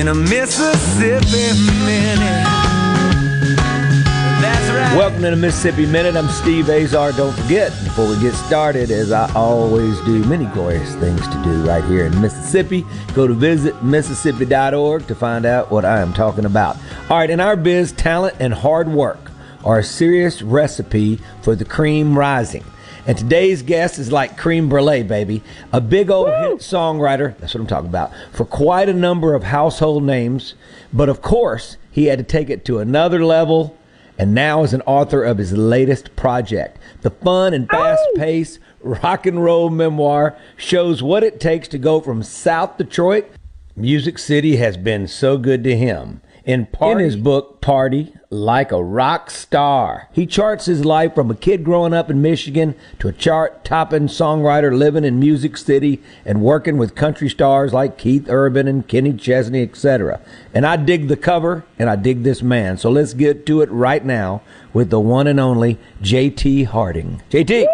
In a Mississippi Minute. Right. Welcome to the Mississippi Minute. I'm Steve Azar. Don't forget, before we get started, as I always do, many glorious things to do right here in Mississippi. Go to visit Mississippi.org to find out what I am talking about. All right, in our biz, talent and hard work are a serious recipe for the cream rising. And today's guest is like cream brulee, baby. A big old hit songwriter, that's what I'm talking about, for quite a number of household names. But of course, he had to take it to another level and now is an author of his latest project. The fun and fast paced rock and roll memoir shows what it takes to go from South Detroit. Music City has been so good to him. In, in his book, Party Like a Rock Star, he charts his life from a kid growing up in Michigan to a chart topping songwriter living in Music City and working with country stars like Keith Urban and Kenny Chesney, etc. And I dig the cover and I dig this man. So let's get to it right now with the one and only JT Harding. JT.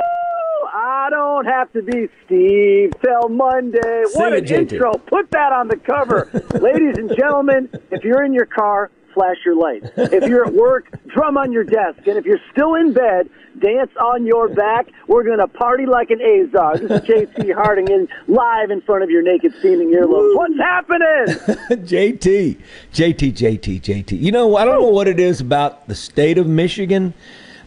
Don't have to be Steve till Monday. what an it, intro. Put that on the cover. Ladies and gentlemen, if you're in your car, flash your lights. If you're at work, drum on your desk. And if you're still in bed, dance on your back. We're going to party like an Azar. This is JT Harding in live in front of your naked steaming earlobes. What's happening? JT, JT, JT, JT. You know, I don't know what it is about the state of Michigan.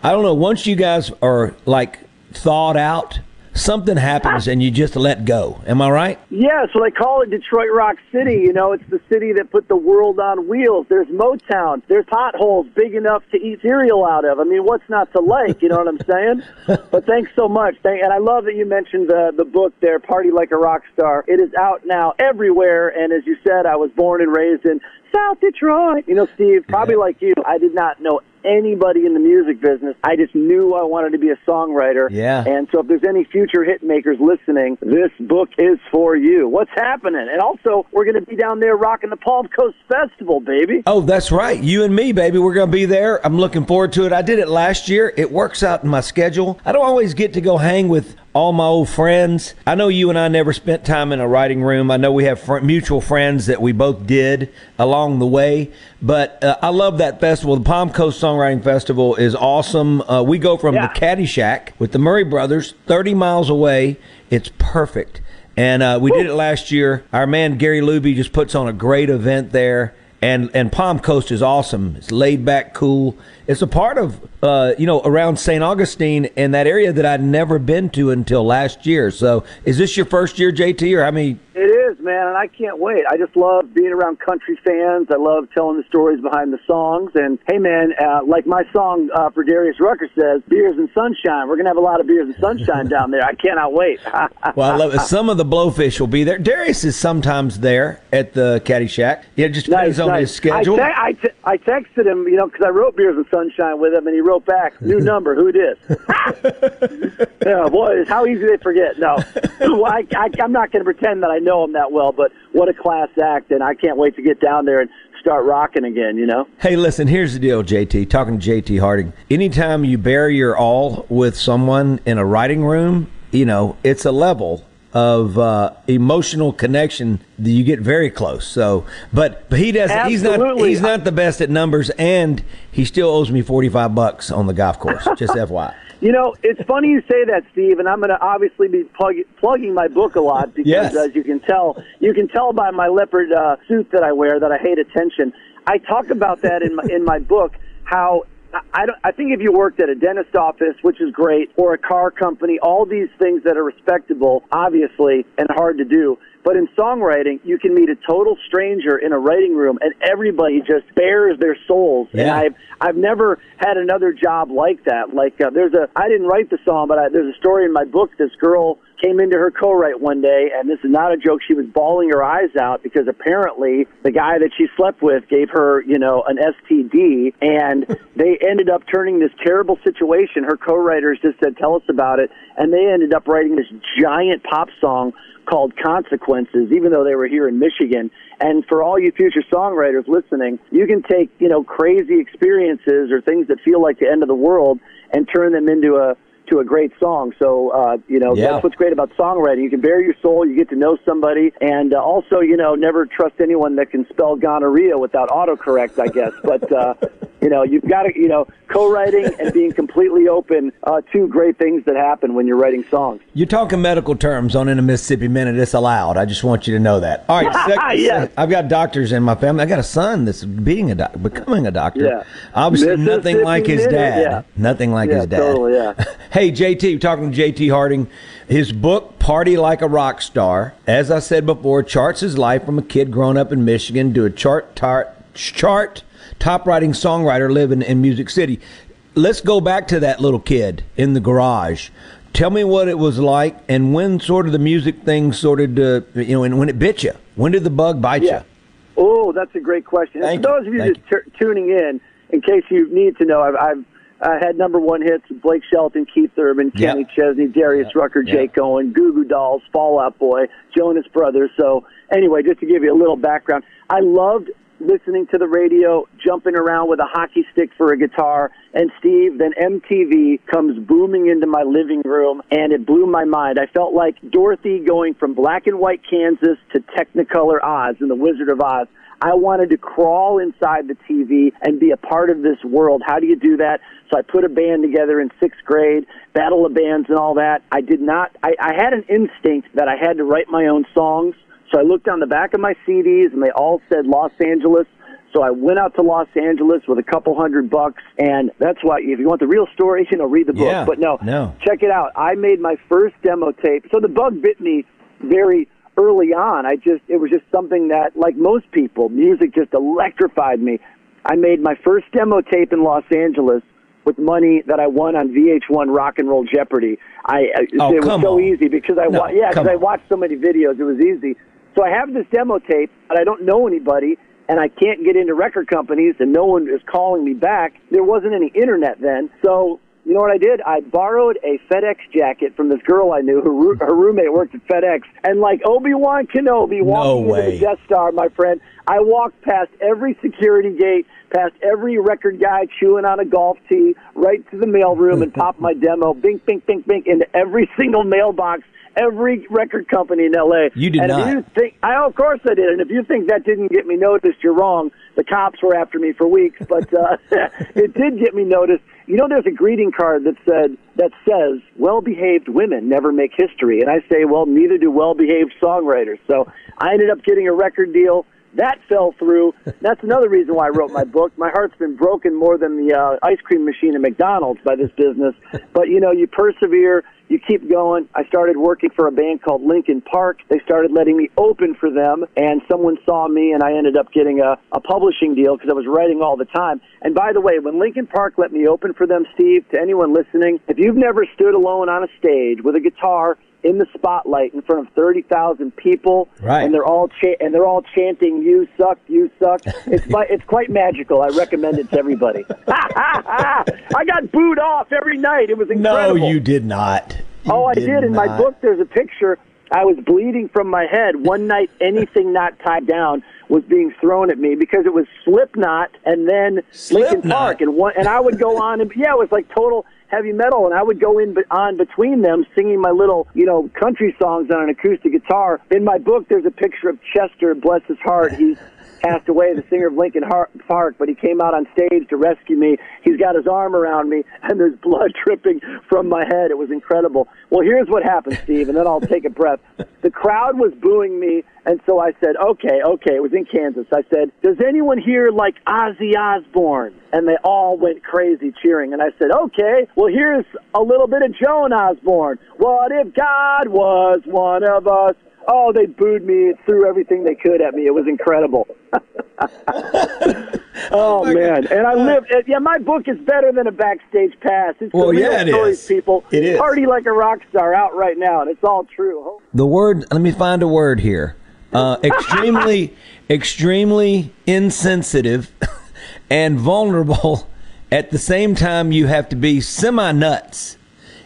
I don't know. Once you guys are like thawed out, something happens and you just let go. Am I right? Yeah, so they call it Detroit Rock City. You know, it's the city that put the world on wheels. There's Motown. There's potholes big enough to eat cereal out of. I mean, what's not to like? You know what I'm saying? but thanks so much. Thank, and I love that you mentioned the the book there, Party Like a Rock Star. It is out now everywhere. And as you said, I was born and raised in South Detroit. You know, Steve, probably like you, I did not know anybody in the music business. I just knew I wanted to be a songwriter. Yeah. And so if there's any future hit makers listening, this book is for you. What's happening? And also, we're going to be down there rocking the Palm Coast Festival, baby. Oh, that's right. You and me, baby. We're going to be there. I'm looking forward to it. I did it last year. It works out in my schedule. I don't always get to go hang with all my old friends. I know you and I never spent time in a writing room. I know we have fr- mutual friends that we both did along the way, but uh, I love that festival. The Palm Coast Songwriting Festival is awesome. Uh, we go from Yeah. the Caddy Shack with the Murray Brothers, 30 miles away. It's perfect. And uh, we did it last year. Our man Gary Luby just puts on a great event there. And and Palm Coast is awesome. It's laid back, cool. It's a part of uh, you know around St. Augustine and that area that I'd never been to until last year. So is this your first year, JT, or how many? It is, man, and I can't wait. I just love being around country fans. I love telling the stories behind the songs. And hey, man, uh, like my song uh, for Darius Rucker says, "Beers and sunshine." We're gonna have a lot of beers and sunshine down there. I cannot wait. Well, I love it. Some of the blowfish will be there. Darius is sometimes there at the Caddy Shack. Yeah, just depends on his schedule. I, te- I, te- I texted him, you know, because I wrote Beers and Sunshine with him, and he wrote back, new number, who it is. yeah, boy, how easy they forget. No, well, I, I, I'm not going to pretend that I know him that well, but what a class act, and I can't wait to get down there and start rocking again, you know? Hey, listen, here's the deal, JT. Talking to JT Harding. Anytime you bear your all with someone in a writing room, you know, it's a level of uh, emotional connection, you get very close. So, but but he doesn't. He's not. He's not the best at numbers, and he still owes me forty five bucks on the golf course. Just FYI. You know, it's funny you say that, Steve, and I'm going to obviously be plug- plugging my book a lot because, Yes. as you can tell, you can tell by my leopard uh, suit that I wear that I hate attention. I talk about that in my in my book. How I- don't. I think if you worked at a dentist office, which is great, or a car company, all these things that are respectable, obviously, and hard to do. But in songwriting, you can meet a total stranger in a writing room, and everybody just bears their souls. And Yeah. I've I've never had another job like that. Like uh, there's a I didn't write the song, but I, there's a story in my book. This girl came into her co-write one day, and this is not a joke. She was bawling her eyes out because apparently the guy that she slept with gave her, you know, an STD, and they ended up turning this terrible situation. Her co-writers just said, "Tell us about it," and they ended up writing this giant pop song called Consequences, even though they were here in Michigan. And for all you future songwriters listening, you can take, you know, crazy experiences or things that feel like the end of the world and turn them into a to a great song. So, uh, you know, Yeah. that's what's great about songwriting. You can bare your soul, you get to know somebody, and uh, also, you know, never trust anyone that can spell gonorrhea without autocorrect, I guess. But, uh, you know, you've got to, you know, co-writing and being completely open, uh, two great things that happen when you're writing songs. You're talking medical terms on in a Mississippi minute. It's allowed. I just want you to know that. All right. I've got doctors in my family. I got a son that's being a doc- becoming a doctor. Yeah. Obviously, nothing like his dad. yeah. Nothing like Yeah, his dad. totally, yeah. hey, JT, talking to JT Harding. His book, Party Like a Rock Star, as I said before, charts his life from a kid growing up in Michigan to a chart tar- chart top writing songwriter living in Music City. Let's go back to that little kid in the garage. Tell me what it was like, and when sort of the music thing sort of, uh, you know, and when it bit you. When did the bug bite Yeah. you? Oh, that's a great question. Thank for you. those of you Thank just t- tuning in, in case you need to know, I've, I've uh, had number one hits with Blake Shelton, Keith Urban, Yep. Kenny Chesney, Darius Yep. Rucker, Yep. Jake Owen, Goo Goo Dolls, Fall Out Boy, Jonas Brothers. So anyway, just to give you a little background, I loved listening to the radio, jumping around with a hockey stick for a guitar. And Steve, then MTV comes booming into my living room, and it blew my mind. I felt like Dorothy going from black and white Kansas to Technicolor Oz in The Wizard of Oz. I wanted to crawl inside the TV and be a part of this world. How do you do that? So I put a band together in sixth grade, Battle of Bands and all that. I did not, I, I had an instinct that I had to write my own songs. So I looked on the back of my CDs and they all said Los Angeles. So I went out to Los Angeles with a couple hundred bucks, and that's why if you want the real story, you know, read the book. Yeah, but no, no. check it out. I made my first demo tape. So the bug bit me very early on. I just it was just something that, like most people, music just electrified me. I made my first demo tape in Los Angeles with money that I won on VH1 Rock and Roll Jeopardy. I Oh, it was so on. easy because I No, wa- yeah because I watched so many videos. It was easy. So I have this demo tape, but I don't know anybody, and I can't get into record companies, and no one is calling me back. There wasn't any internet then, so you know what I did? I borrowed a FedEx jacket from this girl I knew. Her, her roommate worked at FedEx, and like Obi Wan Kenobi walking into the Death Star, my friend, I walked past every security gate, past every record guy chewing on a golf tee, right to the mailroom, and popped my demo, bink, bink, bink, bink, into every single mailbox. Every record company in LA. You did and not. If you think, I, of course I did. And if you think that didn't get me noticed, you're wrong. The cops were after me for weeks, but uh, it did get me noticed. You know, there's a greeting card that said that says "Well-behaved women never make history," and I say, well, neither do well-behaved songwriters. So I ended up getting a record deal. That fell through. That's another reason why I wrote my book. My heart's been broken more than the uh, ice cream machine at McDonald's by this business. But you know, you persevere, you keep going. I started working for a band called Linkin Park. They started letting me open for them, and someone saw me, and I ended up getting a, a publishing deal because I was writing all the time. And by the way, when Linkin Park let me open for them, Steve, to anyone listening, if you've never stood alone on a stage with a guitar in the spotlight in front of 30,000 people Right. and they're all cha- and they're all chanting you suck you suck. It's it's quite magical. I recommend it to everybody. I got booed off every night. It was incredible. No, you did not. You oh i did in my book there's a picture. I was bleeding from my head. One night anything not tied down was being thrown at me because it was slipknot and then lincoln Slipknot? park. And one and i would go on and yeah it was like total heavy metal, and I would go in on between them singing my little, you know, country songs on an acoustic guitar. In my book, there's a picture of Chester, bless his heart. He's passed away, the singer of Linkin Park, but he came out on stage to rescue me. He's got his arm around me, and there's blood dripping from my head. It was incredible. Well, here's what happened, Steve, and then I'll take a breath. The crowd was booing me, and so I said, okay, okay, it was in Kansas. I said, does anyone here like Ozzy Osbourne? And they all went crazy cheering. And I said, okay, well, here's a little bit of Joan Osborne. What if God was one of us? Oh, they booed me, threw everything they could at me. It was incredible. oh, man! And I live. Yeah, my book is better than a backstage pass. It's well, yeah, it stories, is. people. It is. Party like a rock star out right now, and it's all true. The word. Let me find a word here. Uh, extremely, extremely insensitive and vulnerable. At the same time, you have to be semi nuts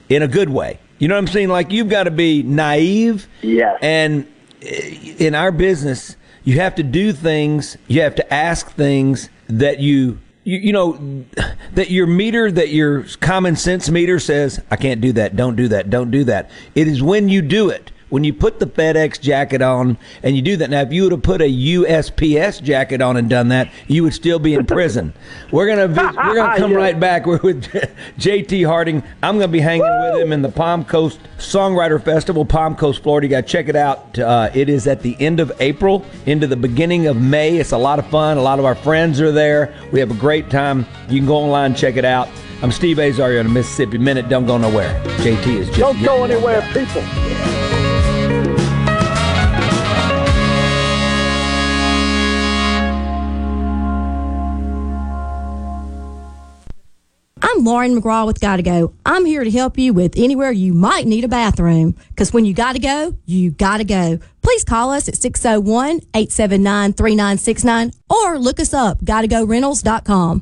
in a good way. You know what I'm saying? Like you've got to be naive. Yes. And eh, in our business, you have to do things. You have to ask things that you. You, you know that your meter that your common sense meter says i can't do that don't do that don't do that it is when you do it when you put the FedEx jacket on and you do that. Now, if you would have put a USPS jacket on and done that, you would still be in prison. we're gonna visit, we're gonna come right back. We're with JT Harding. I'm gonna be hanging Woo! with him in the Palm Coast Songwriter Festival, Palm Coast, Florida. You got to check it out. Uh, it is at the end of April into the beginning of May. It's a lot of fun. A lot of our friends are there. We have a great time. You can go online and check it out. I'm Steve Azar on the Mississippi Minute. Don't go nowhere. JT is just don't go anywhere, people. I'm Lauren McGraw with Gotta Go. I'm here to help you with anywhere you might need a bathroom. Because when you gotta go, you gotta go. Please call us at 601 879 3969 or look us up, gottogorentals.com.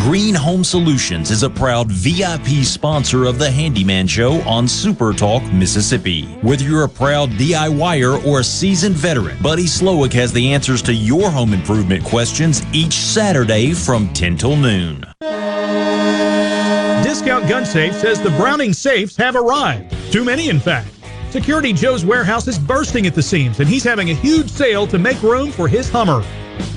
Green Home Solutions is a proud VIP sponsor of the Handyman Show on Super Talk, Mississippi. Whether you're a proud DIYer or a seasoned veteran, Buddy Slowick has the answers to your home improvement questions each Saturday from 10 till noon. Discount Gun Safe says the Browning safes have arrived. Too many, in fact. Security Joe's warehouse is bursting at the seams, and he's having a huge sale to make room for his Hummer.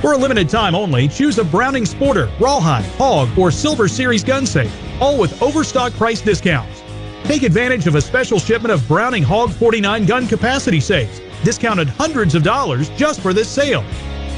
For a limited time only, choose a Browning Sporter, Rawhide, Hog, or Silver Series gun safe, all with overstock price discounts. Take advantage of a special shipment of Browning Hog 49 gun capacity safes, discounted hundreds of dollars just for this sale.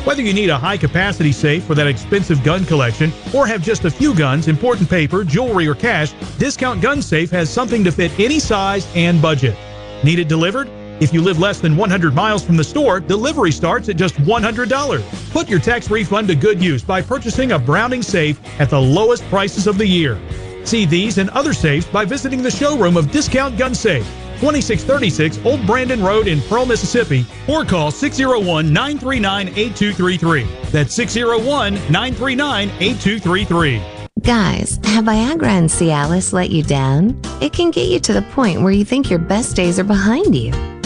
Whether you need a high capacity safe for that expensive gun collection or have just a few guns, important paper, jewelry, or cash, Discount Gun Safe has something to fit any size and budget. Need it delivered? If you live less than 100 miles from the store, delivery starts at just $100. Put your tax refund to good use by purchasing a Browning safe at the lowest prices of the year. See these and other safes by visiting the showroom of Discount Gun Safe, 2636 Old Brandon Road in Pearl, Mississippi, or call 601 939 8233. That's 601 939 8233. Guys, have Viagra and Cialis let you down? It can get you to the point where you think your best days are behind you.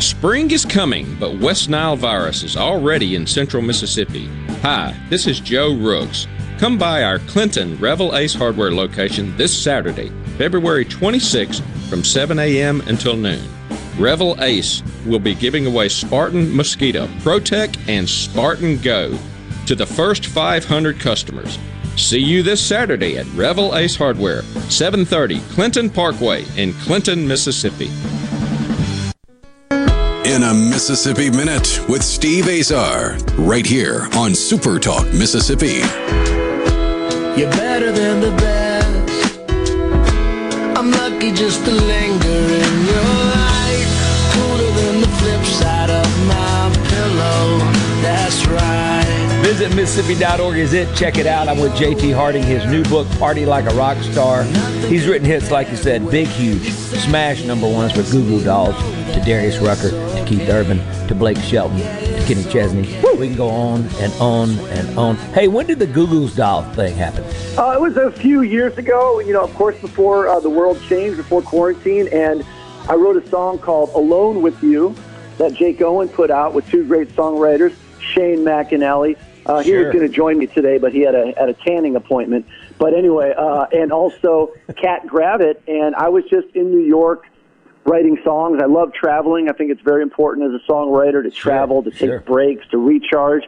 Spring is coming, but West Nile virus is already in central Mississippi. Hi, this is Joe Rooks. Come by our Clinton Revell Ace Hardware location this Saturday, February 26th from 7 a.m. until noon. Revell Ace will be giving away Spartan Mosquito, Protec, and Spartan Go to the first 500 customers. See you this Saturday at Revell Ace Hardware, 730 Clinton Parkway in Clinton, Mississippi. In a Mississippi Minute with Steve Azar, right here on Super Talk Mississippi. You're better than the best. I'm lucky just to linger right. Visit Mississippi.org is it. Check it out. I'm with JT Harding, his new book, Party Like a Rock Star. He's written hits, like you said, big, huge, smash number ones for Goo Goo Dolls, to Darius Rucker, to Keith Urban, to Blake Shelton, to Kenny Chesney. We can go on and on and on. Hey, when did the Goo Goo's doll thing happen? Uh, it was a few years ago, you know, of course, before uh, the world changed, before quarantine, and I wrote a song called Alone with You that Jake Owen put out with two great songwriters, Shane McAnally. Uh, he Sure. was going to join me today, but he had a had a tanning appointment. But anyway, uh, and also Catt Gravitt, and I was just in New York writing songs. I love traveling. I think it's very important as a songwriter to travel, to take sure. breaks, to recharge.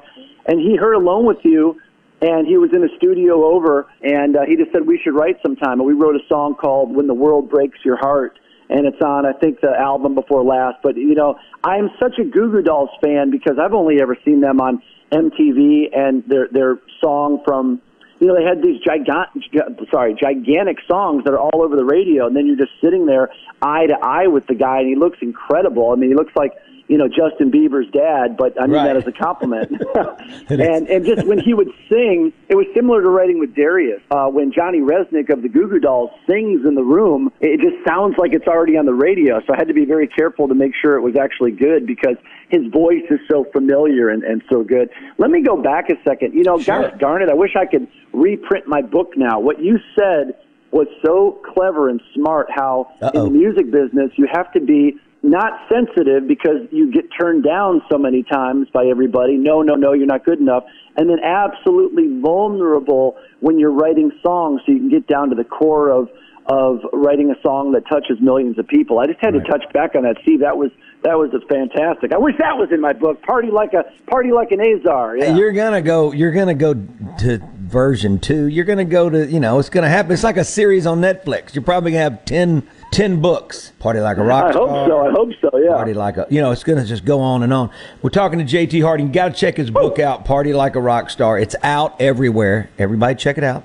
And he heard Alone with You, and he was in a studio over, and uh, he just said we should write sometime. And we wrote a song called "When the World Breaks Your Heart." And it's on, I think, the album before last. But you know, I'm such a Goo Goo Dolls fan because I've only ever seen them on MTV and their their song from you know, they had these gigantic, sorry, gigantic songs that are all over the radio, and then you're just sitting there eye to eye with the guy, and he looks incredible. I mean, he looks like you know Justin Bieber's dad, but I mean Right. that as a compliment. and and just when he would sing, it was similar to writing with Darius. Uh, when Johnny Rzeznik of the Goo Goo Dolls sings in the room, it just sounds like it's already on the radio. So I had to be very careful to make sure it was actually good because his voice is so familiar and, and so good. Let me go back a second. You know, Sure. gosh darn it, I wish I could reprint my book now. What you said was so clever and smart how Uh-oh. in the music business you have to be not sensitive because you get turned down so many times by everybody. No, no, no, you're not good enough. And then absolutely vulnerable when you're writing songs so you can get down to the core of of writing a song that touches millions of people. I just had to touch back on that. Steve, that was that was fantastic. I wish that was in my book. Party like a party like an Azar. Yeah. You're gonna go. You're gonna go to version two. You're gonna go to. You know, it's gonna happen. It's like a series on Netflix. You're probably gonna have 10, 10 books. Party like a rock star I hope star. so. I hope so. Yeah. Party like a. You know, it's gonna just go on and on. We're talking to JT Harding. You got to check his book out. Party like a rock star. It's out everywhere. Everybody, check it out.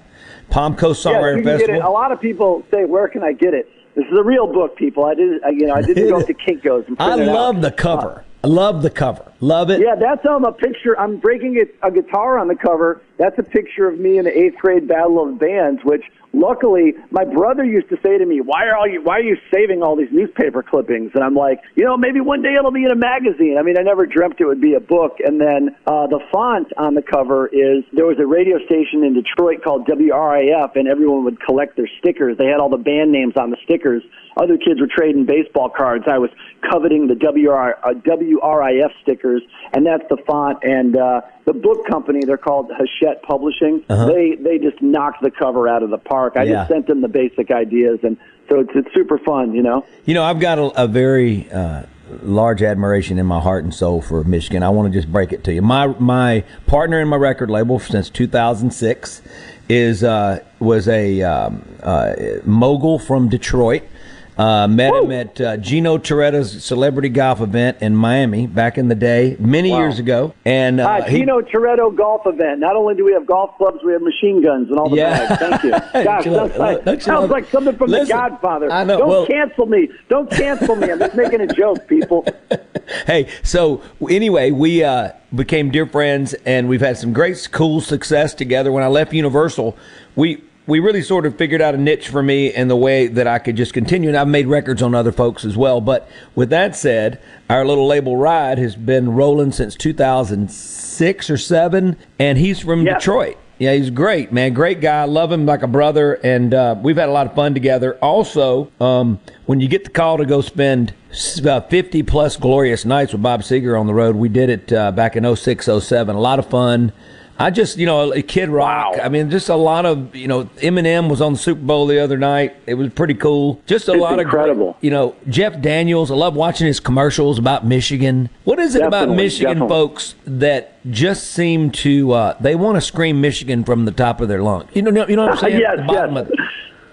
Palm Coast Yeah, Songwriter get it. A lot of people say, "Where can I get it?" This is a real book, people. I did, you know, I didn't go to Kinko's and I it out. love the cover. I love the cover. Love it. Yeah, that's um, a picture. I'm breaking it, a guitar on the cover. That's a picture of me in the eighth grade battle of bands. Which, luckily, my brother used to say to me, "Why are all you? Why are you saving all these newspaper clippings?" And I'm like, you know, maybe one day it'll be in a magazine. I mean, I never dreamt it would be a book. And then uh, the font on the cover is there was a radio station in Detroit called WRIF, and everyone would collect their stickers. They had all the band names on the stickers. Other kids were trading baseball cards. I was coveting the WR, uh, WRIF stickers, and that's the font. And uh, the book company, they're called Hachette Publishing. Uh-huh. They they just knocked the cover out of the park. I Yeah. just sent them the basic ideas, and so it's it's super fun, you know. You know, I've got a, a very uh, large admiration in my heart and soul for Michigan. I want to just break it to you. My my partner in my record label since 2006 is uh, was a um, uh, mogul from Detroit. Uh, met him at uh, Gino Torretta's celebrity golf event in Miami back in the day, many Wow. years ago. And uh, Uh, he- Gino Torretta golf event. Not only do we have golf clubs, we have machine guns and all the Yeah. bags. Thank you. Gosh, sounds, like, you sounds love- like something from Listen, The Godfather. I know, Don't well- cancel me. Don't cancel me. I'm just making a joke, people. hey, so anyway, we uh, became dear friends, and we've had some great, cool success together. When I left Universal, we we really sort of figured out a niche for me in the way that I could just continue. And I've made records on other folks as well. But with that said, our little label ride has been rolling since 2006 or seven, and he's from Yeah. Detroit. Yeah, he's great, man. Great guy. Love him like a brother, and uh, we've had a lot of fun together. Also, um, when you get the call to go spend s- uh, 50 plus glorious nights with Bob Seger on the road, we did it uh, back in 06, 07. A lot of fun. I just, you know, a Kid Rock. I mean, just a lot of, you know, Eminem was on the Super Bowl the other night. It was pretty cool. Just a It's lot incredible. of, great, you know, Jeff Daniels. I love watching his commercials about Michigan. What is it about Michigan definitely. folks that just seem to uh, they want to scream Michigan from the top of their lungs? You know, you know what I'm saying? Yes, yes. of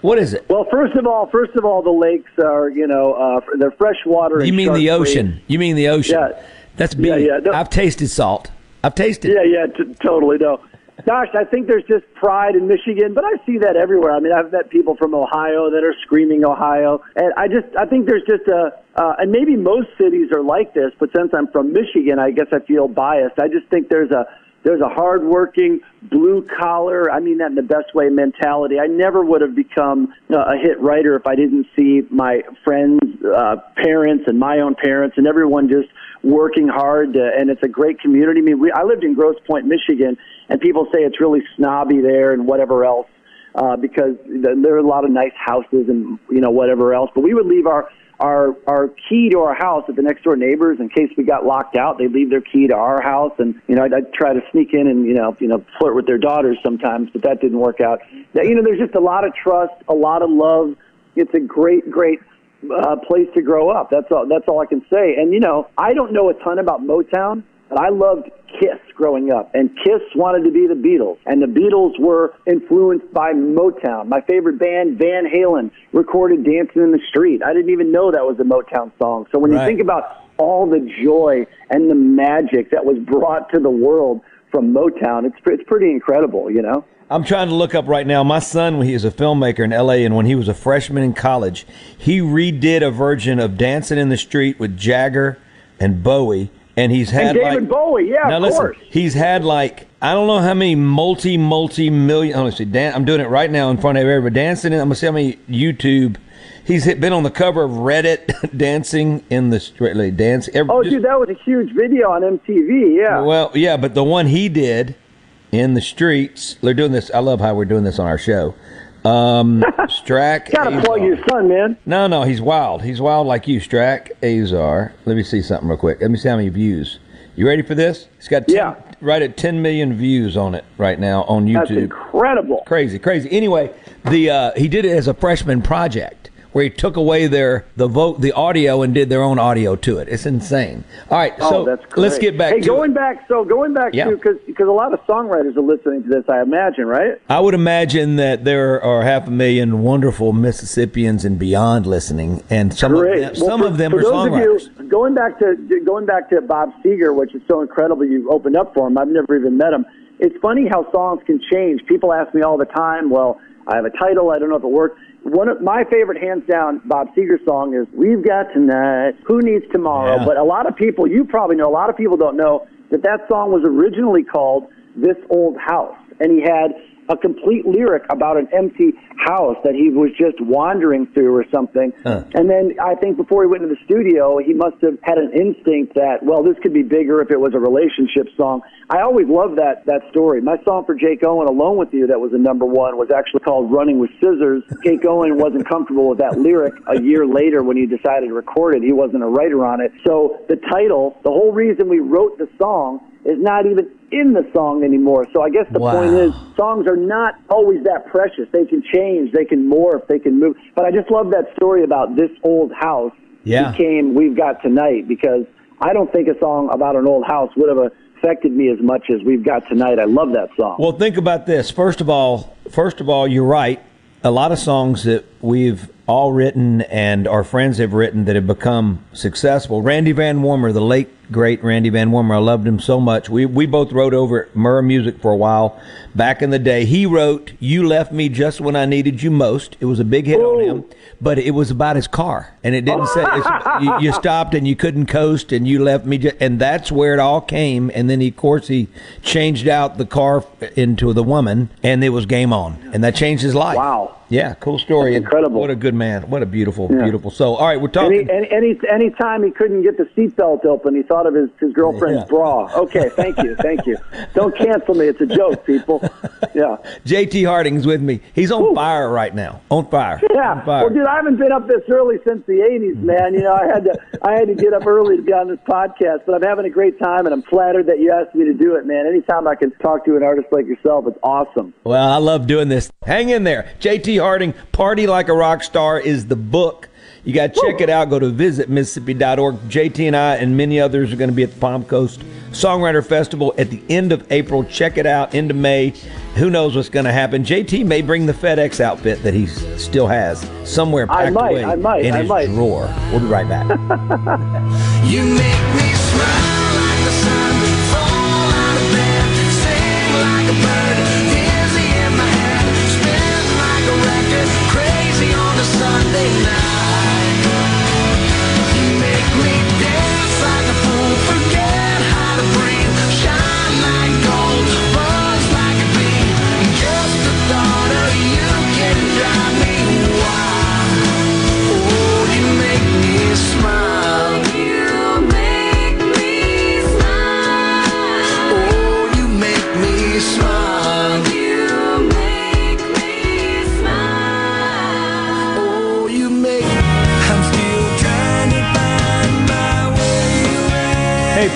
What is it? Well, first of all, first of all, the lakes are you know uh, they're freshwater. You and mean the ocean? You mean the ocean? Yeah. That's Yeah, big. yeah, no- I've tasted salt. I've tasted. Yeah, yeah, t- totally. No, gosh, I think there's just pride in Michigan, but I see that everywhere. I mean, I've met people from Ohio that are screaming Ohio, and I just, I think there's just a, uh, and maybe most cities are like this, but since I'm from Michigan, I guess I feel biased. I just think there's a, there's a hardworking, blue collar, I mean that in the best way, mentality. I never would have become uh, a hit writer if I didn't see my friends, uh, parents, and my own parents, and everyone just working hard. To, and it's a great community. I mean, we, I lived in Grosse Pointe, Michigan, and people say it's really snobby there and whatever else. Uh, because there are a lot of nice houses and you know whatever else, but we would leave our our our key to our house at the next door neighbors in case we got locked out. They'd leave their key to our house, and you know I'd, I'd try to sneak in and you know you know flirt with their daughters sometimes, but that didn't work out. You know, there's just a lot of trust, a lot of love. It's a great, great uh, place to grow up. That's all. That's all I can say. And you know, I don't know a ton about Motown, but I loved Kiss growing up, and Kiss wanted to be the Beatles, and the Beatles were influenced by Motown. My favorite band, Van Halen, recorded "Dancing in the Street." I didn't even know that was a Motown song. So when Right. you think about all the joy and the magic that was brought to the world from Motown, it's it's pretty incredible, you know. I'm trying to look up right now. My son, when he is a filmmaker in L.A., and when he was a freshman in college, he redid a version of "Dancing in the Street" with Jagger and Bowie, and he's had And David like, Bowie, yeah, now of listen, course. he's had like I don't know how many multi multi million. oh, Dan, I'm doing it right now in front of everybody. Dancing, in, I'm gonna see how many YouTube. He's hit, been on the cover of Reddit, dancing in the street, like, dance. Every, Oh, just- dude, that was a huge video on MTV. Yeah. well, yeah, but the one he did in the streets, they're doing this. I love how we're doing this on our show. Um, Strack. Gotta plug your son, man. No, no, he's wild. He's wild like you, Strack Azar. Let me see something real quick. Let me see how many views. You ready for this? He's got 10, Yeah. right at 10 million views on it right now on YouTube. That's incredible. Crazy, crazy. Anyway, the uh, he did it as a freshman project where he took away their the vote the audio and did their own audio to it. It's insane. All right, Oh, so let's get back Hey, to going it. back. So going back Yeah. to because because a lot of songwriters are listening to this. I imagine, right? I would imagine that there are half a million wonderful Mississippians and beyond listening, and some Great. of them, Well, some for, of them are songwriters. You, going back to going back to Bob Seger, which is so incredible. You opened up for him. I've never even met him. It's funny how songs can change. People ask me all the time. Well, I have a title. I don't know if it works. One of my favorite, hands down, Bob Seger song is "We've Got Tonight." Who needs tomorrow? Yeah. But a lot of people, you probably know, a lot of people don't know that that song was originally called "This Old House," and he had a complete lyric about an empty house that he was just wandering through or something. Huh. And then I think before he went into the studio, he must have had an instinct that, well, this could be bigger if it was a relationship song. I always love that that story. My song for Jake Owen, Alone with You, that was a number one, was actually called Running with Scissors. Jake Owen wasn't comfortable with that lyric a year later when he decided to record it. He wasn't a writer on it. So the title, the whole reason we wrote the song, is not even in the song anymore. So I guess the Wow. point is songs are not always that precious. They can change, they can morph, they can move. But I just love that story about this old house Yeah. became We've Got Tonight because I don't think a song about an old house would have affected me as much as We've Got Tonight. I love that song. Well, think about this. First of all, first of all, you're right. A lot of songs that we've all written and our friends have written that have become successful. Randy VanWarmer, the late great Randy VanWarmer, I loved him so much. We we both wrote over at Murrah Music for a while back in the day. He wrote "You Left Me Just When I Needed You Most." It was a big hit on him, but it was about his car, and it didn't say it's, you, you stopped and you couldn't coast, and you left me, ju- and that's where it all came. And then, he, of course, he changed out the car into the woman, and it was game on, and that changed his life. Wow. Yeah, cool story. That's incredible. What a good man. What a beautiful, Yeah. beautiful soul. All right, we're talking. Any, any, any, time he couldn't get the seatbelt open, he thought of his, his girlfriend's Yeah. bra. Okay, thank you, thank you. Don't cancel me. It's a joke, people. Yeah. JT Harding's with me. He's on fire right now. On fire. Yeah. On fire. Well, dude, I haven't been up this early since the '80s, man. You know, I had to, I had to get up early to be on this podcast, but I'm having a great time, and I'm flattered that you asked me to do it, man. Anytime I can talk to an artist like yourself, it's awesome. Well, I love doing this. Hang in there. JT Harding, Party Like a Rock Star is the book. You got to check it out. Go to visitmississippi.org. JT and I and many others are going to be at the Palm Coast Songwriter Festival at the end of April. Check it out. End of May. who knows what's going to happen? JT may bring the FedEx outfit that he still has somewhere packed I might, away I might, in I his might. drawer. We'll be right back.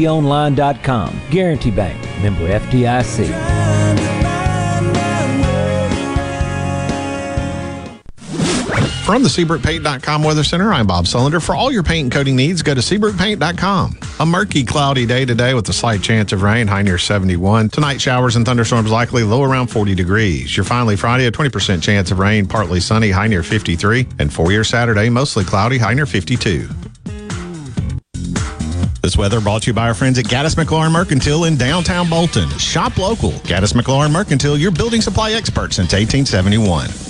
gbtonline.com. Guarantee Bank, member FDIC. From the SeabrookPaint.com Weather Center, I'm Bob Sullender. For all your paint and coating needs, go to SeabrookPaint.com. A murky, cloudy day today with a slight chance of rain, high near 71. Tonight, showers and thunderstorms likely, low around 40 degrees. Your finally Friday, a 20% chance of rain, partly sunny, high near 53. And for your Saturday, mostly cloudy, high near 52. This weather brought to you by our friends at Gaddis McLaurin Mercantile in downtown Bolton. Shop local. Gaddis McLaurin Mercantile, your building supply expert since 1871.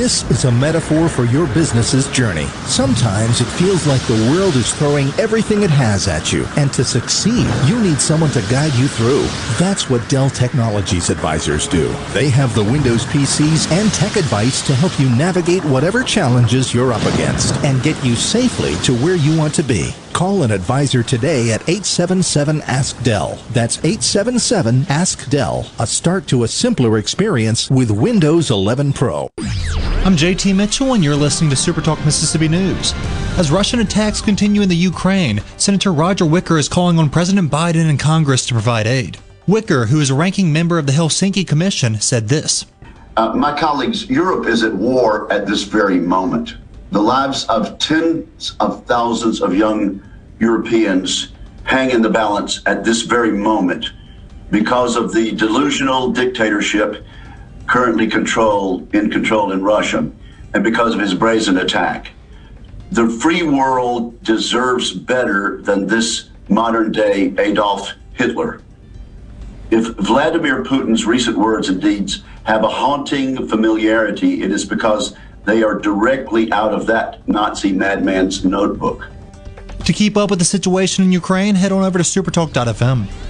This is a metaphor for your business's journey. Sometimes it feels like the world is throwing everything it has at you, and to succeed, you need someone to guide you through. That's what Dell Technologies advisors do. They have the Windows PCs and tech advice to help you navigate whatever challenges you're up against and get you safely to where you want to be. Call an advisor today at 877 Ask Dell. That's 877 Ask Dell. A start to a simpler experience with Windows 11 Pro. I'm JT Mitchell, and you're listening to Supertalk Mississippi News. As Russian attacks continue in the Ukraine, Senator Roger Wicker is calling on President Biden and Congress to provide aid. Wicker, who is a ranking member of the Helsinki Commission, said this Uh, my colleagues, Europe is at war at this very moment. The lives of tens of thousands of young Europeans hang in the balance at this very moment because of the delusional dictatorship currently control in control in Russia and because of his brazen attack. The free world deserves better than this modern day Adolf Hitler. If Vladimir Putin's recent words and deeds have a haunting familiarity, it is because they are directly out of that Nazi madman's notebook. To keep up with the situation in Ukraine, head on over to supertalk.fm.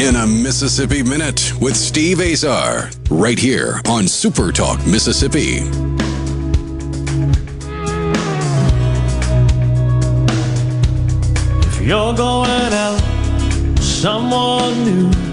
In a Mississippi Minute with Steve Azar, right here on Super Talk, Mississippi. If you're going out, someone new.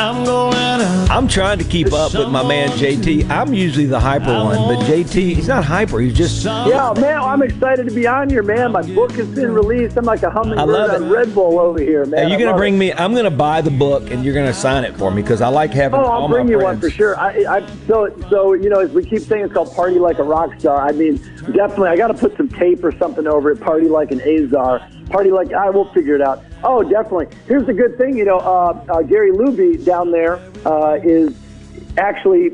I'm going out. I'm trying to keep up with my man JT. I'm usually the hyper one, but JT, he's not hyper. He's just Yeah, man, I'm excited to be on here, man. My book has been released. I'm like a hummingbird on. Red Bull over here, man. Are you I gonna bring it. me? I'm gonna buy the book, and you're gonna sign it for me because I like having Oh, I'll my bring you friends. one for sure. I, I, so, so you know, as we keep saying, it's called "Party Like a Rock Star." I mean, definitely, I got to put some tape or something over it. "Party Like an Azar." Party like I will figure it out. Oh, definitely. Here's the good thing, you know, uh, uh, Gary Luby down there uh, is actually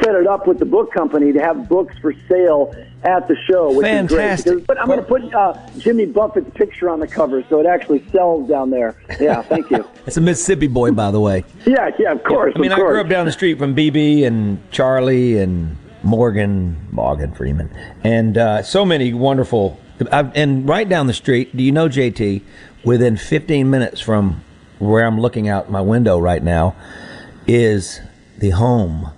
set it up with the book company to have books for sale at the show, which Fantastic. is great. But I'm going to put uh, Jimmy Buffett's picture on the cover, so it actually sells down there. Yeah, thank you. It's a Mississippi boy, by the way. Yeah, yeah, of course. I mean, I course. grew up down the street from BB and Charlie and Morgan, Morgan Freeman, and uh, so many wonderful. I've, and right down the street, do you know JT? Within 15 minutes from where I'm looking out my window right now, is the home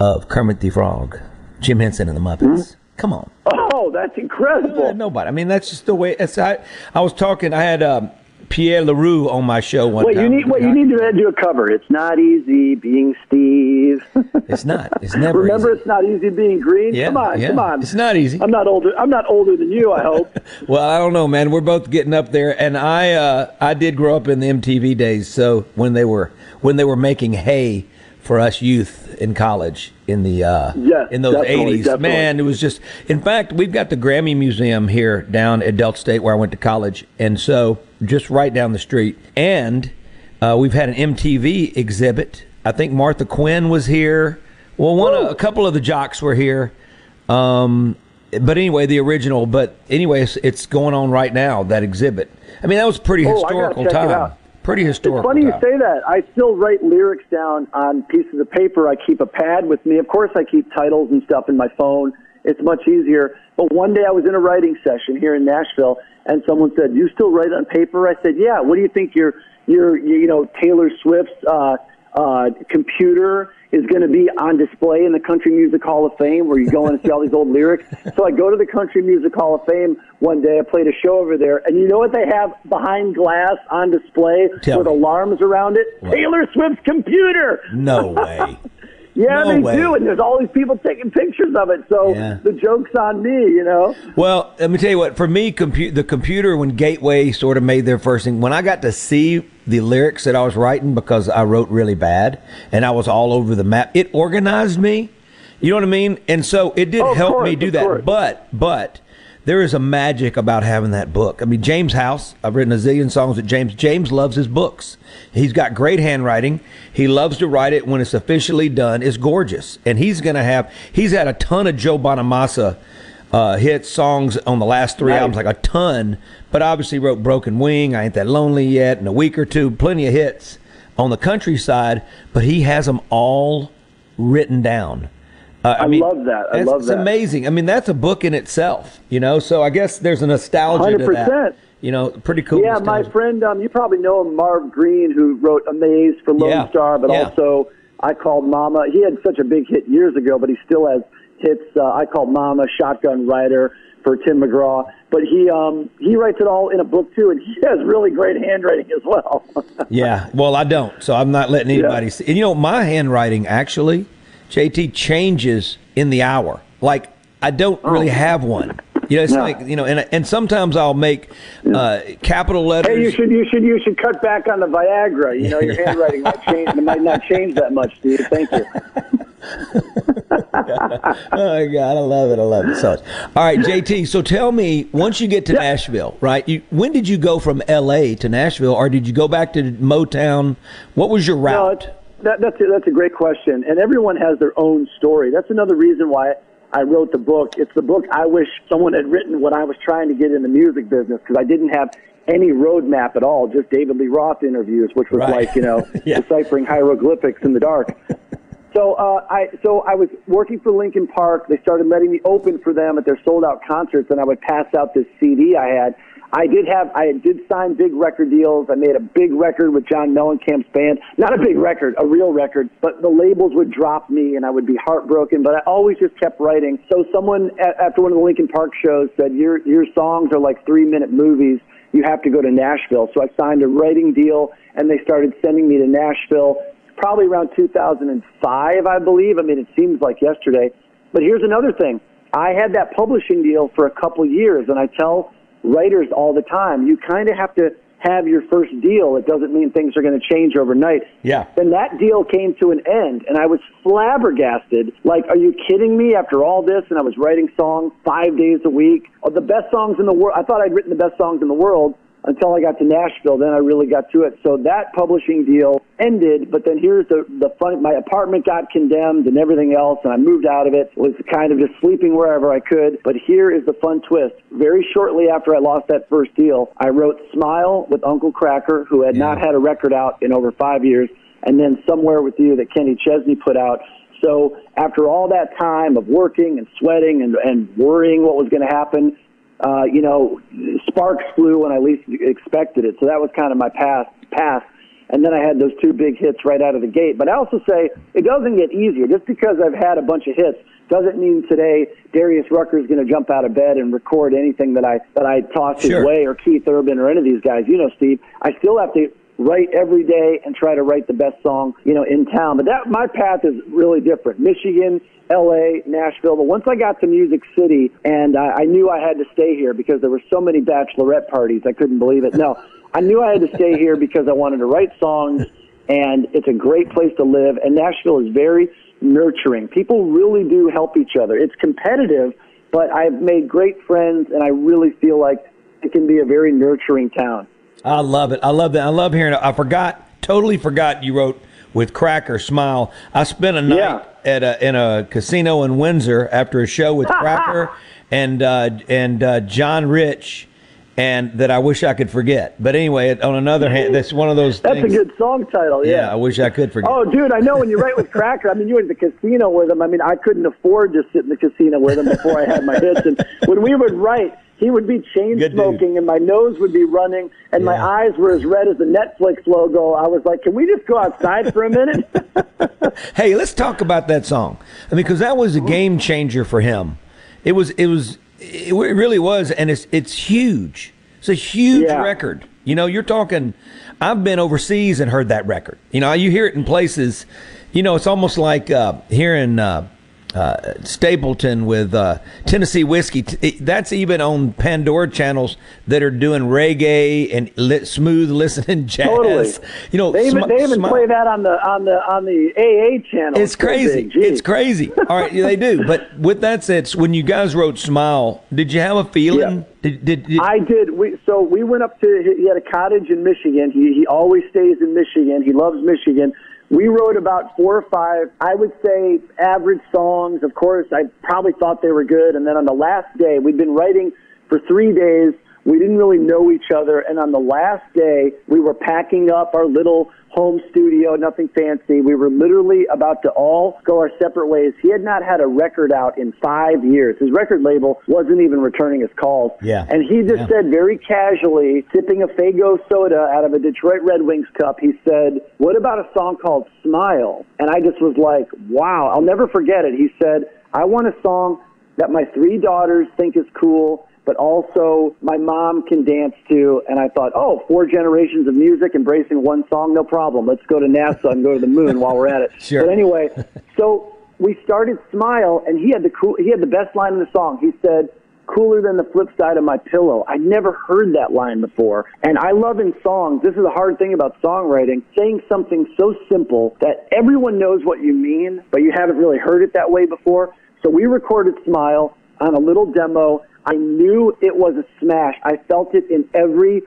of Kermit the Frog, Jim Henson and the Muppets. Come on. Oh, that's incredible. nobody. I mean, that's just the way. It's, I, I was talking. I had um, Pierre Leroux on my show one Wait, time. you need wait, you need to do a cover. It's not easy being Steve. It's not. It's never. Remember, it's not easy being green. Yeah, come on, yeah. come on. It's not easy. I'm not older. I'm not older than you. I hope. Well, I don't know, man. We're both getting up there, and I uh, I did grow up in the MTV days. So when they were when they were making hay for us youth in college in the uh, Yes, in those definitely, eighties, definitely. man, it was just. In fact, we've got the Grammy Museum here down at Delta State where I went to college, and so just right down the street, and uh, we've had an MTV exhibit. I think Martha Quinn was here. Well, one a couple of the jocks were here. Um, but anyway, the original. But anyway, it's, it's going on right now. That exhibit. I mean, that was a pretty Oh, historical time. Pretty historical. It's funny you say that. I still write lyrics down on pieces of paper. I keep a pad with me. Of course, I keep titles and stuff in my phone. It's much easier. But one day I was in a writing session here in Nashville, and someone said, "You still write on paper?" I said, "Yeah." What do you think your your, your you know Taylor Swift's uh, uh, computer is going to be on display in the Country Music Hall of Fame, where you go in and see all these old lyrics. So I go to the Country Music Hall of Fame one day. I played a show over there, and you know what they have behind glass on display Tell with me. alarms around it? Taylor Swift's computer. No way. Yeah, No they way. do, and there's all these people taking pictures of it. So Yeah. the joke's on me, you know. Well, let me tell you what. For me, compu- the computer when Gateway sort of made their first thing, when I got to see the lyrics that I was writing because I wrote really bad and I was all over the map, it organized me. You know what I mean? And so it did Oh, help course, me do that. course. But but there is a magic about having that book. I mean, James House. I've written a zillion songs with James. James loves his books. He's got great handwriting. He loves to write it when it's officially done. It's gorgeous, and he's going to have. He's had a ton of Joe Bonamassa uh, hits songs on the last three Nice. albums, like a ton. But obviously wrote "Broken Wing," "I Ain't That Lonely Yet," in a week or two. Plenty of hits on the countryside, but he has them all written down. Uh, I love that. I love it's that. It's amazing. I mean, that's a book in itself, you know. So I guess there's a nostalgia to that. You know, pretty cool. Yeah, my friend, um, you probably know him, Marv Green, who wrote "Amazed" for Lone Yeah, Star, but yeah. also I Called Mama. He had such a big hit years ago, but he still has hits. Uh, I call Mama, Shotgun Rider for Tim McGraw. But he um, he writes it all in a book too, and he has really great handwriting as well. Yeah. Well, I don't, so I'm not letting anybody see. And you know, my handwriting actually, JT changes in the hour. Like I don't really have one. You know, it's Oh. No. like you know, and and sometimes I'll make uh, capital letters. Hey, you should you should you should cut back on the Viagra. You know, your handwriting might change. It might not change that much, Steve. Thank you. oh my god, I love it. I love it so much. All right, JT. So tell me, once you get to Nashville, right? You, when did you go from L.A. to Nashville, or did you go back to Motown? What was your route? it's, that, that's a, that's a great question, and everyone has their own story. That's another reason why I wrote the book. It's the book I wish someone had written when I was trying to get in the music business because I didn't have any roadmap at all. Just David Lee Roth interviews, which was Right. like you know Yeah. deciphering hieroglyphics in the dark. So uh, I so I was working for Linkin Park. They started letting me open for them at their sold out concerts, and I would pass out this CD I had. I did have I did sign big record deals. I made a big record with John Mellencamp's band. Not a big record, a real record. But the labels would drop me, and I would be heartbroken. But I always just kept writing. So someone after one of the Linkin Park shows said, "Your your songs are like three minute movies." You have to go to Nashville. So I signed a writing deal, and they started sending me to Nashville probably around 2005, I believe. I mean, it seems like yesterday. But here's another thing. I had that publishing deal for a couple years, and I tell writers all the time, you kind of have to have your first deal. It doesn't mean things are going to change overnight. Yeah. Then that deal came to an end, and I was flabbergasted. Like, are you kidding me? After all this, and I was writing songs five days a week, oh, the best songs in the world. I thought I'd written the best songs in the world until I got to Nashville. Then I really got to it. So that publishing deal ended. But then here's the the fun. My apartment got condemned and everything else, and I moved out of it. Was kind of just sleeping wherever I could. But here is the fun twist. Very shortly after I lost that first deal, I wrote "Smile" with Uncle Kracker, who had not had a record out in over five years, and then "Somewhere with You" that Kenny Chesney put out. So after all that time of working and sweating and, and worrying what was going to happen, uh, you know, sparks flew when I least expected it. So that was kind of my past path. And then I had those two big hits right out of the gate. But I also say it doesn't get easier. Just because I've had a bunch of hits doesn't mean today Darius Rucker is going to jump out of bed and record anything that I that I toss Sure. his way or Keith Urban or any of these guys. You know, Steve, I still have to write every day and try to write the best song, you know, in town. But that my path is really different. Michigan, L.A., Nashville. But once I got to Music City, and I, I knew I had to stay here because there were so many bachelorette parties, I couldn't believe it. No, I knew I had to stay here because I wanted to write songs, and it's a great place to live. And Nashville is very nurturing. People really do help each other. It's competitive, but I've made great friends, and I really feel like it can be a very nurturing town. I love it. I love that. I love hearing it. I forgot, totally forgot you wrote with Kracker Smile. I spent a night at a, in a casino in Windsor after a show with Kracker and uh, and uh, John Rich, and that I wish I could forget. But anyway, on another hand, that's one of those That's things. a good song title. yeah, yeah, I wish I could forget. Oh, dude, I know when you write with Kracker. I mean, you were at the casino with him. I mean, I couldn't afford to sit in the casino with him before I had my hits. And when we would write, he would be chain smoking, and my nose would be running, and my eyes were as red as the Netflix logo. I was like, "Can we just go outside for a minute?" Hey, let's talk about that song. I mean, because that was a game changer for him. It was. It was. It really was, and it's it's huge. It's a huge Yeah. record. You know, you're talking. I've been overseas and heard that record. You know, you hear it in places. You know, it's almost like uh, hearing uh, uh, Stapleton with uh, Tennessee whiskey. That's even on Pandora channels that are doing reggae and smooth listening jazz. Totally. You know, they even smi- they even smi- play that on the on the on the AA channel. It's crazy. It's crazy. All right, yeah, they do. But with that said, when you guys wrote "Smile," did you have a feeling? Did, did, did I did. We so we went up to. He had a cottage in Michigan. He he always stays in Michigan. He loves Michigan. We wrote about four or five, I would say, average songs. Of course, I probably thought they were good. And then on the last day, we'd been writing for three days. We didn't really know each other. And on the last day, we were packing up our little home studio, nothing fancy. We were literally about to all go our separate ways. He had not had a record out in five years. His record label wasn't even returning his calls. Yeah. And he just Yeah. said very casually, sipping a Faygo soda out of a Detroit Red Wings cup, he said, What about a song called Smile? And I just was like, Wow, I'll never forget it. He said, I want a song that my three daughters think is cool, but also my mom can dance too. And I thought, oh, four generations of music embracing one song, no problem. Let's go to NASA and go to the moon while we're at it. Sure. But anyway, so we started Smile, and he had the cool, he had the best line in the song. He said, "Cooler than the flip side of my pillow." I'd never heard that line before, and I love in songs. This is a hard thing about songwriting: saying something so simple that everyone knows what you mean, but you haven't really heard it that way before. So we recorded Smile on a little demo. I knew it was a smash. I felt it in every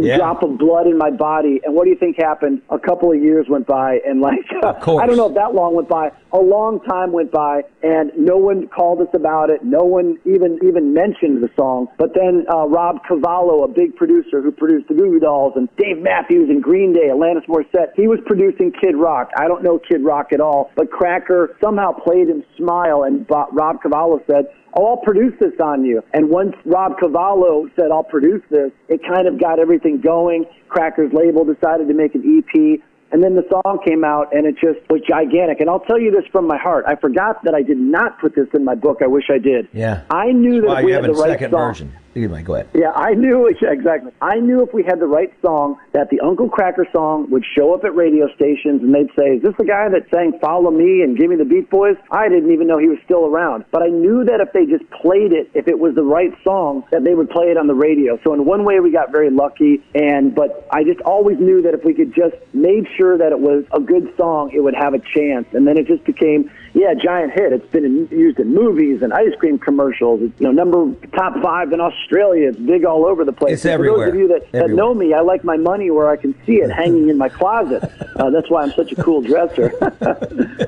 Yeah. drop of blood in my body. And what do you think happened? A couple of years went by, and like. I don't know if that long went by. A long time went by, and no one called us about it. No one even even mentioned the song. But then uh, Rob Cavallo, a big producer who produced the Goo Goo Dolls, and Dave Matthews and Green Day, Alanis Morissette, he was producing Kid Rock. I don't know Kid Rock at all, but Kracker somehow played him Smile, and Rob Cavallo said, oh, I'll produce this on you. And once Rob Cavallo said, I'll produce this, it kind of got everything going. Kracker's label decided to make an EP. And then the song came out, and it just was gigantic. And I'll tell you this from my heart. I forgot that I did not put this in my book. I wish I did. yeah. I knew that we had the right second song. version? Anyway, go ahead. Yeah, I knew exactly. I knew if we had the right song, that the Uncle Kracker song would show up at radio stations, and they'd say, "Is this the guy that sang Follow Me and Give Me the Beat Boys?" I didn't even know he was still around, but I knew that if they just played it, if it was the right song, that they would play it on the radio. So in one way, we got very lucky, and but I just always knew that if we could just made sure that it was a good song, it would have a chance, and then it just became. Yeah, giant hit. It's been in, used in movies and ice cream commercials. It's, you know, number top five in Australia. It's big all over the place. It's And For everywhere. those of you that, that know me, I like my money where I can see it hanging in my closet. Uh, that's why I'm such a cool dresser.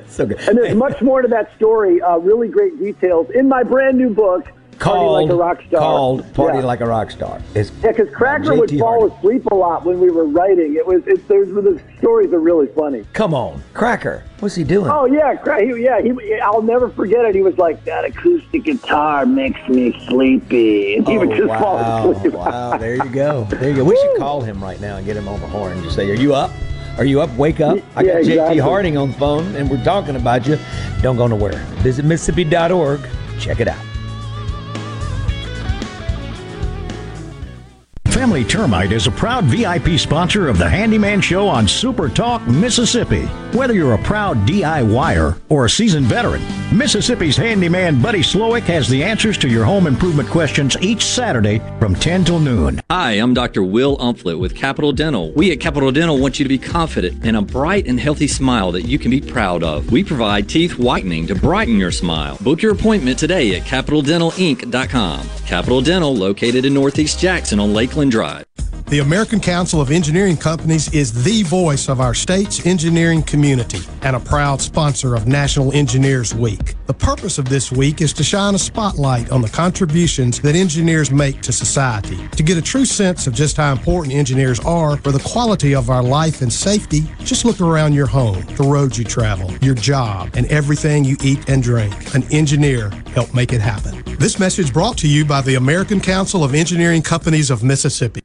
so good. And there's much more to that story. Uh, really great details in my brand new book, Party Like a Rock Star. called Party Yeah. Like a Rock Star. It's Yeah, because Kracker would fall Hardy. asleep a lot when we were writing. It was, it, there's, the stories are really funny. Come on, Kracker. What's he doing? Oh yeah, Cra- he, yeah. He, I'll never forget it. He was like, "That acoustic guitar makes me sleepy," and he would Oh, just wow. fall asleep. wow, there you go. There you go. We should call him right now and get him on the horn and just say, "Are you up? Are you up? Wake up!" I Yeah, got exactly. JT Harding on the phone, and we're talking about you. Don't go nowhere. Visit Mississippi.org. Check it out. Family Termite is a proud VIP sponsor of the Handyman Show on Super Talk, Mississippi. Whether you're a proud DIYer or a seasoned veteran, Mississippi's handyman Buddy Slowick has the answers to your home improvement questions each Saturday from 10 till noon. Hi, I'm Dr. Will Umflett with Capital Dental. We at Capital Dental want you to be confident in a bright and healthy smile that you can be proud of. We provide teeth whitening to brighten your smile. Book your appointment today at CapitalDentalInc.com. Capital Dental, located in Northeast Jackson on Lakeland Drive. The American Council of Engineering Companies is the voice of our state's engineering community and a proud sponsor of National Engineers Week. The purpose of this week is to shine a spotlight on the contributions that engineers make to society. To get a true sense of just how important engineers are for the quality of our life and safety, just look around your home, the roads you travel, your job, and everything you eat and drink. An engineer helped make it happen. This message brought to you by the American Council of Engineering Companies of Mississippi.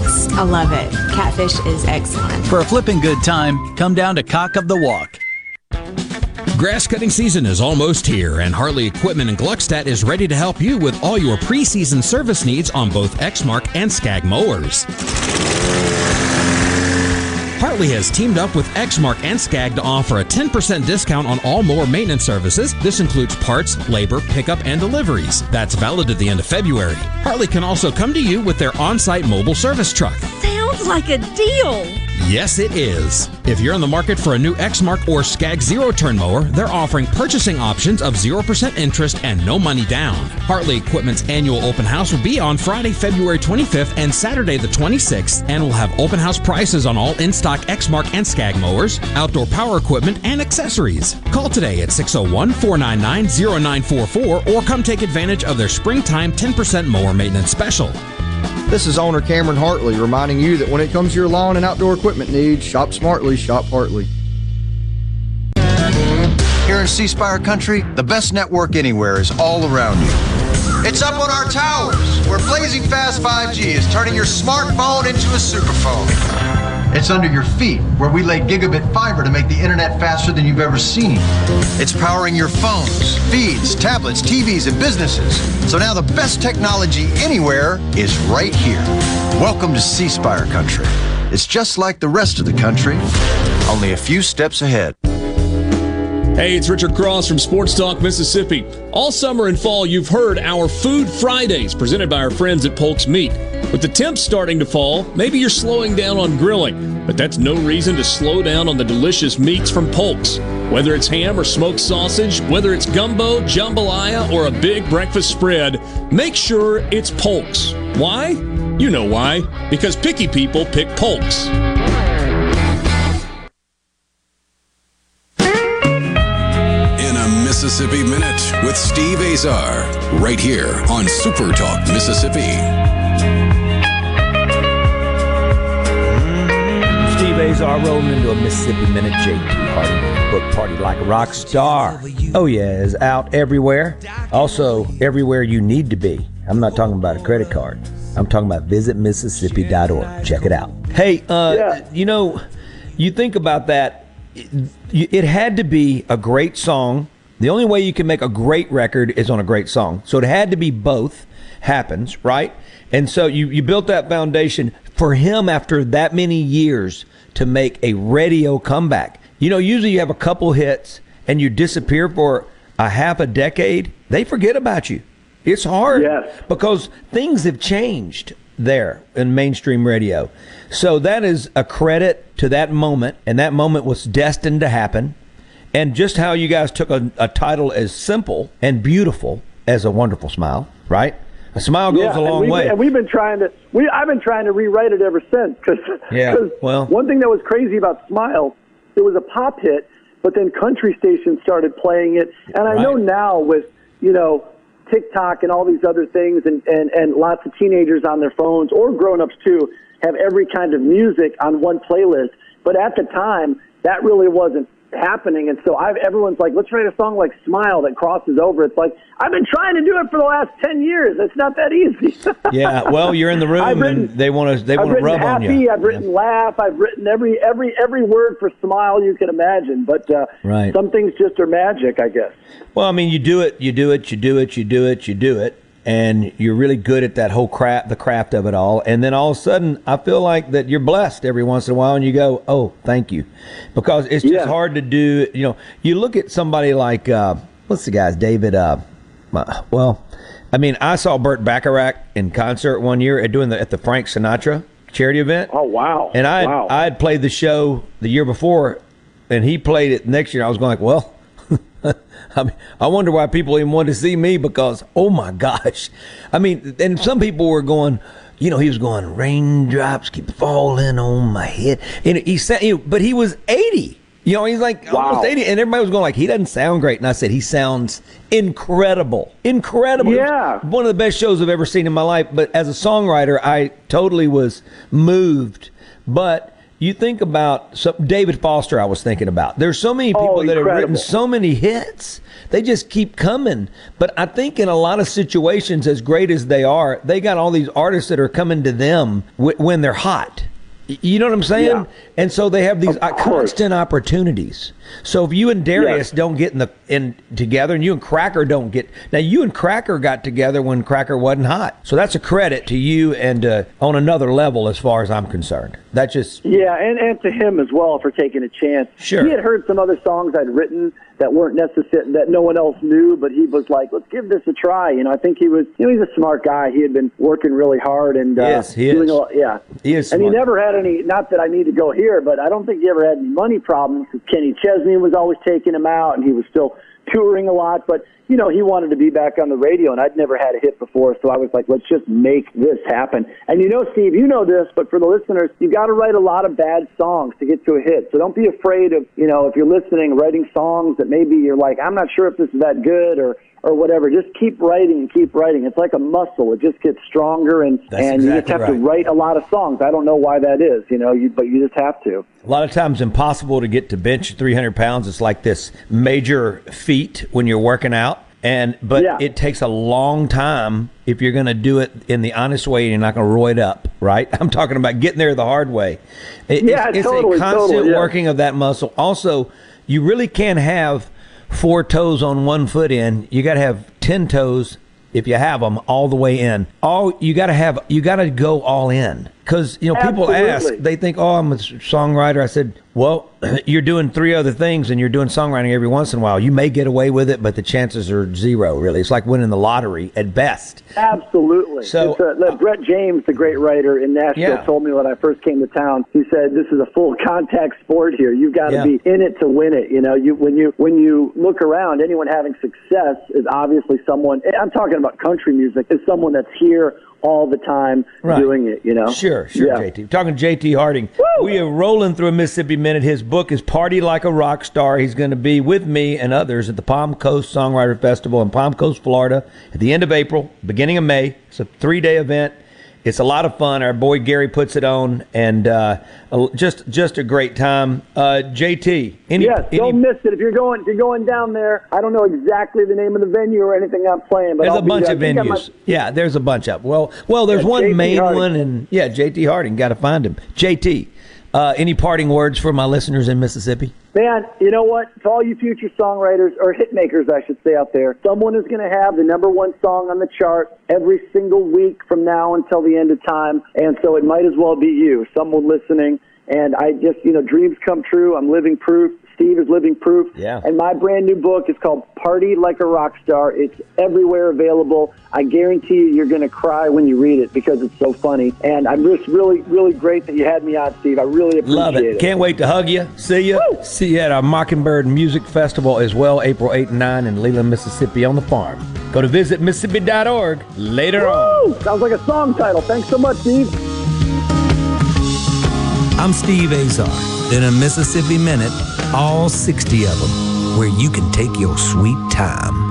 I love it. Catfish is excellent. For a flipping good time, come down to Cock of the Walk. Grass cutting season is almost here, and Hartley Equipment in Gluckstadt is ready to help you with all your preseason service needs on both Exmark and Skag mowers. Hartley has teamed up with Exmark and Skag to offer a 10% discount on all mower maintenance services. This includes parts, labor, pickup, and deliveries. That's valid at the end of February. Hartley can also come to you with their on site mobile service truck. Sounds like a deal. Yes, it is. If you're in the market for a new Exmark or Skag zero turn mower, they're offering purchasing options of 0% interest and no money down. Hartley Equipment's annual open house will be on Friday, February 25th and Saturday the 26th, and will have open house prices on all in stock Exmark and Skag mowers, outdoor power equipment, and accessories. Call today at 601 499 0944 or come take advantage of their springtime 10% mower maintenance special. This is owner Cameron Hartley reminding you that when it comes to your lawn and outdoor equipment needs, shop smartly, shop Hartley. Here in C Spire country, the best network anywhere is all around you. It's up on our towers, where blazing fast 5G is turning your smartphone into a superphone. It's under your feet, where we lay gigabit fiber to make the internet faster than you've ever seen. It's powering your phones, feeds, tablets, TVs, and businesses. So now the best technology anywhere is right here. Welcome to C Spire country. It's just like the rest of the country, only a few steps ahead. Hey, it's Richard Cross from Sports Talk Mississippi. All summer and fall, you've heard our Food Fridays presented by our friends at Polk's Meat. With the temps starting to fall, maybe you're slowing down on grilling, but that's no reason to slow down on the delicious meats from Polk's. Whether it's ham or smoked sausage, whether it's gumbo, jambalaya, or a big breakfast spread, make sure it's Polk's. Why? You know why. Because picky people pick Polk's. In a Mississippi Minute with Steve Azar, right here on Super Talk Mississippi. Azar rolling into a Mississippi Minute. JT Harding book party like a rock star. Oh yeah, is out everywhere. Also everywhere you need to be. I'm not talking about a credit card. I'm talking about visitmississippi.org. Check it out. Hey, uh, you know, you think about that. It, it had to be a great song. The only way you can make a great record is on a great song. So it had to be both happens, right? And so you, you built that foundation for him after that many years to make a radio comeback. You know, usually you have a couple hits and you disappear for a half a decade. They forget about you. It's hard because things have changed there in mainstream radio. So that is a credit to that moment, and that moment was destined to happen. And just how you guys took a, a title as simple and beautiful as a wonderful smile, right? A smile goes yeah, a long and way. And we've been trying to. We I've been trying to rewrite it ever since. Cause, Yeah, 'cause well. one thing that was crazy about Smile, it was a pop hit, but then country stations started playing it, and I know now with you know TikTok and all these other things, and and and lots of teenagers on their phones or grown-ups too have every kind of music on one playlist. But at the time, that really wasn't happening. And so I've, everyone's like, let's write a song like Smile that crosses over. It's like, I've been trying to do it for the last 10 years. It's not that easy. yeah, well, you're in the room written- and they want to they want to rub on happy, you. I've written laugh. I've written every every every word for smile you can imagine. But uh, Right. some things just are magic, I guess. Well, I mean, you do it, you do it, you do it, you do it, you do it, and you're really good at that whole craft, the craft of it all. And then all of a sudden, I feel like that you're blessed every once in a while, and you go, "Oh, thank you," because it's just hard to do. You know, you look at somebody like uh, what's the guy's David. Uh, my- well, I mean, I saw Burt Bacharach in concert one year at doing the at the Frank Sinatra charity event. Oh wow! And I Wow. I had played the show the year before, and he played it next year. I was going like, well, I mean, I wonder why people even wanted to see me because oh my gosh, I mean, and some people were going. You know, he was going raindrops keep falling on my head, and he said, you know, but he was eighty. You know, he's like almost eighty, and everybody was going like, he doesn't sound great, and I said, he sounds incredible, incredible. Yeah. one of the best shows I've ever seen in my life. But as a songwriter, I totally was moved. But you think about some, David Foster. I was thinking about. There's so many oh, people that have written so many hits. They just keep coming. But I think in a lot of situations, as great as they are, they got all these artists that are coming to them w- when they're hot. You know what I'm saying? Yeah. And so they have these uh, constant opportunities. So if you and Darius don't get in the in together, and you and Kracker don't get now, you and Kracker got together when Kracker wasn't hot. So that's a credit to you and uh, on another level as far as I'm concerned. That just Yeah, and, and to him as well for taking a chance. Sure. He had heard some other songs I'd written that weren't necessary, that no one else knew, but he was like, let's give this a try. You know, I think he was, you know, he's a smart guy. He had been working really hard and uh, Yes, he doing is. a lot, yeah. he is And smart. he never had any, not that I need to go here, but I don't think he ever had any money problems. Kenny Chesney was always taking him out, and he was still touring a lot. But, you know, he wanted to be back on the radio, and I'd never had a hit before, so I was like, let's just make this happen. And you know, Steve, you know this, but for the listeners, you got to write a lot of bad songs to get to a hit. So don't be afraid of, you know, if you're listening, writing songs that maybe you're like, I'm not sure if this is that good or or whatever. Just keep writing and keep writing. It's like a muscle. It just gets stronger, and That's and you just exactly have to write a lot of songs. I don't know why that is, you know, you, but you just have to. A lot of times, impossible to get to bench 300 pounds. It's like this major feat when you're working out, and but Yeah. it takes a long time if you're going to do it in the honest way. and You're not going to roid up, right? I'm talking about getting there the hard way. It- Yeah, it's, it's a constant totally, yeah. working of that muscle. Also, you really can't have four toes on one foot in. You got to have ten toes if you have them all the way in. All you got to have, you got to go all in. Because you know, people ask, they think, "Oh, I'm a songwriter." I said, "Well, you're doing three other things, and you're doing songwriting every once in a while. You may get away with it, but the chances are zero. Really, it's like winning the lottery at best." Absolutely. So- a, uh, uh, Brett James, the great writer in Nashville, Yeah. told me when I first came to town. He said, "This is a full contact sport here. You've got to Yeah. be in it to win it. You know, you when you when you look around, anyone having success is obviously someone. I'm talking about country music. Is someone that's here all the time Right. doing it. You know. Sure, sure, Yeah. JT. Talking to JT Harding. We are rolling through a Mississippi Minute. His book is Party Like a Rock Star. He's going to be with me and others at the Palm Coast Songwriter Festival in Palm Coast, Florida at the end of April, beginning of May. It's a three day event. It's a lot of fun. Our boy Gary puts it on, and uh, just just a great time. Uh, JT, any, yes, any don't miss it. If you're going, if you're going down there. I don't know exactly the name of the venue or anything I'm playing, but There's I'll a bunch there. of I think might- venues. Yeah, there's a bunch of. Well, well, there's Yeah, one JT main Harding. one, and yeah, JT Harding. Got to find him. JT, uh, any parting words for my listeners in Mississippi? Man, you know what? To all you future songwriters or hit makers, I should say out there, someone is going to have the number one song on the chart every single week from now until the end of time, and so it might as well be you, someone listening. And I just, you know, dreams come true. I'm living proof. Steve is living proof. Yeah. And my brand new book is called Party Like a Rock Star. It's everywhere available. I guarantee you, you're going to cry when you read it because it's so funny. And I'm just really, really great that you had me on, Steve. I really appreciate Love it. Can't wait to hug you. See you. See you at our Mockingbird Music Festival as well, April 8 and 9 in Leland, Mississippi on the farm. Go to visit Mississippi.org later on. Sounds like a song title. Thanks so much, Steve. I'm Steve Azar. In a Mississippi Minute, all 60 of them, where you can take your sweet time.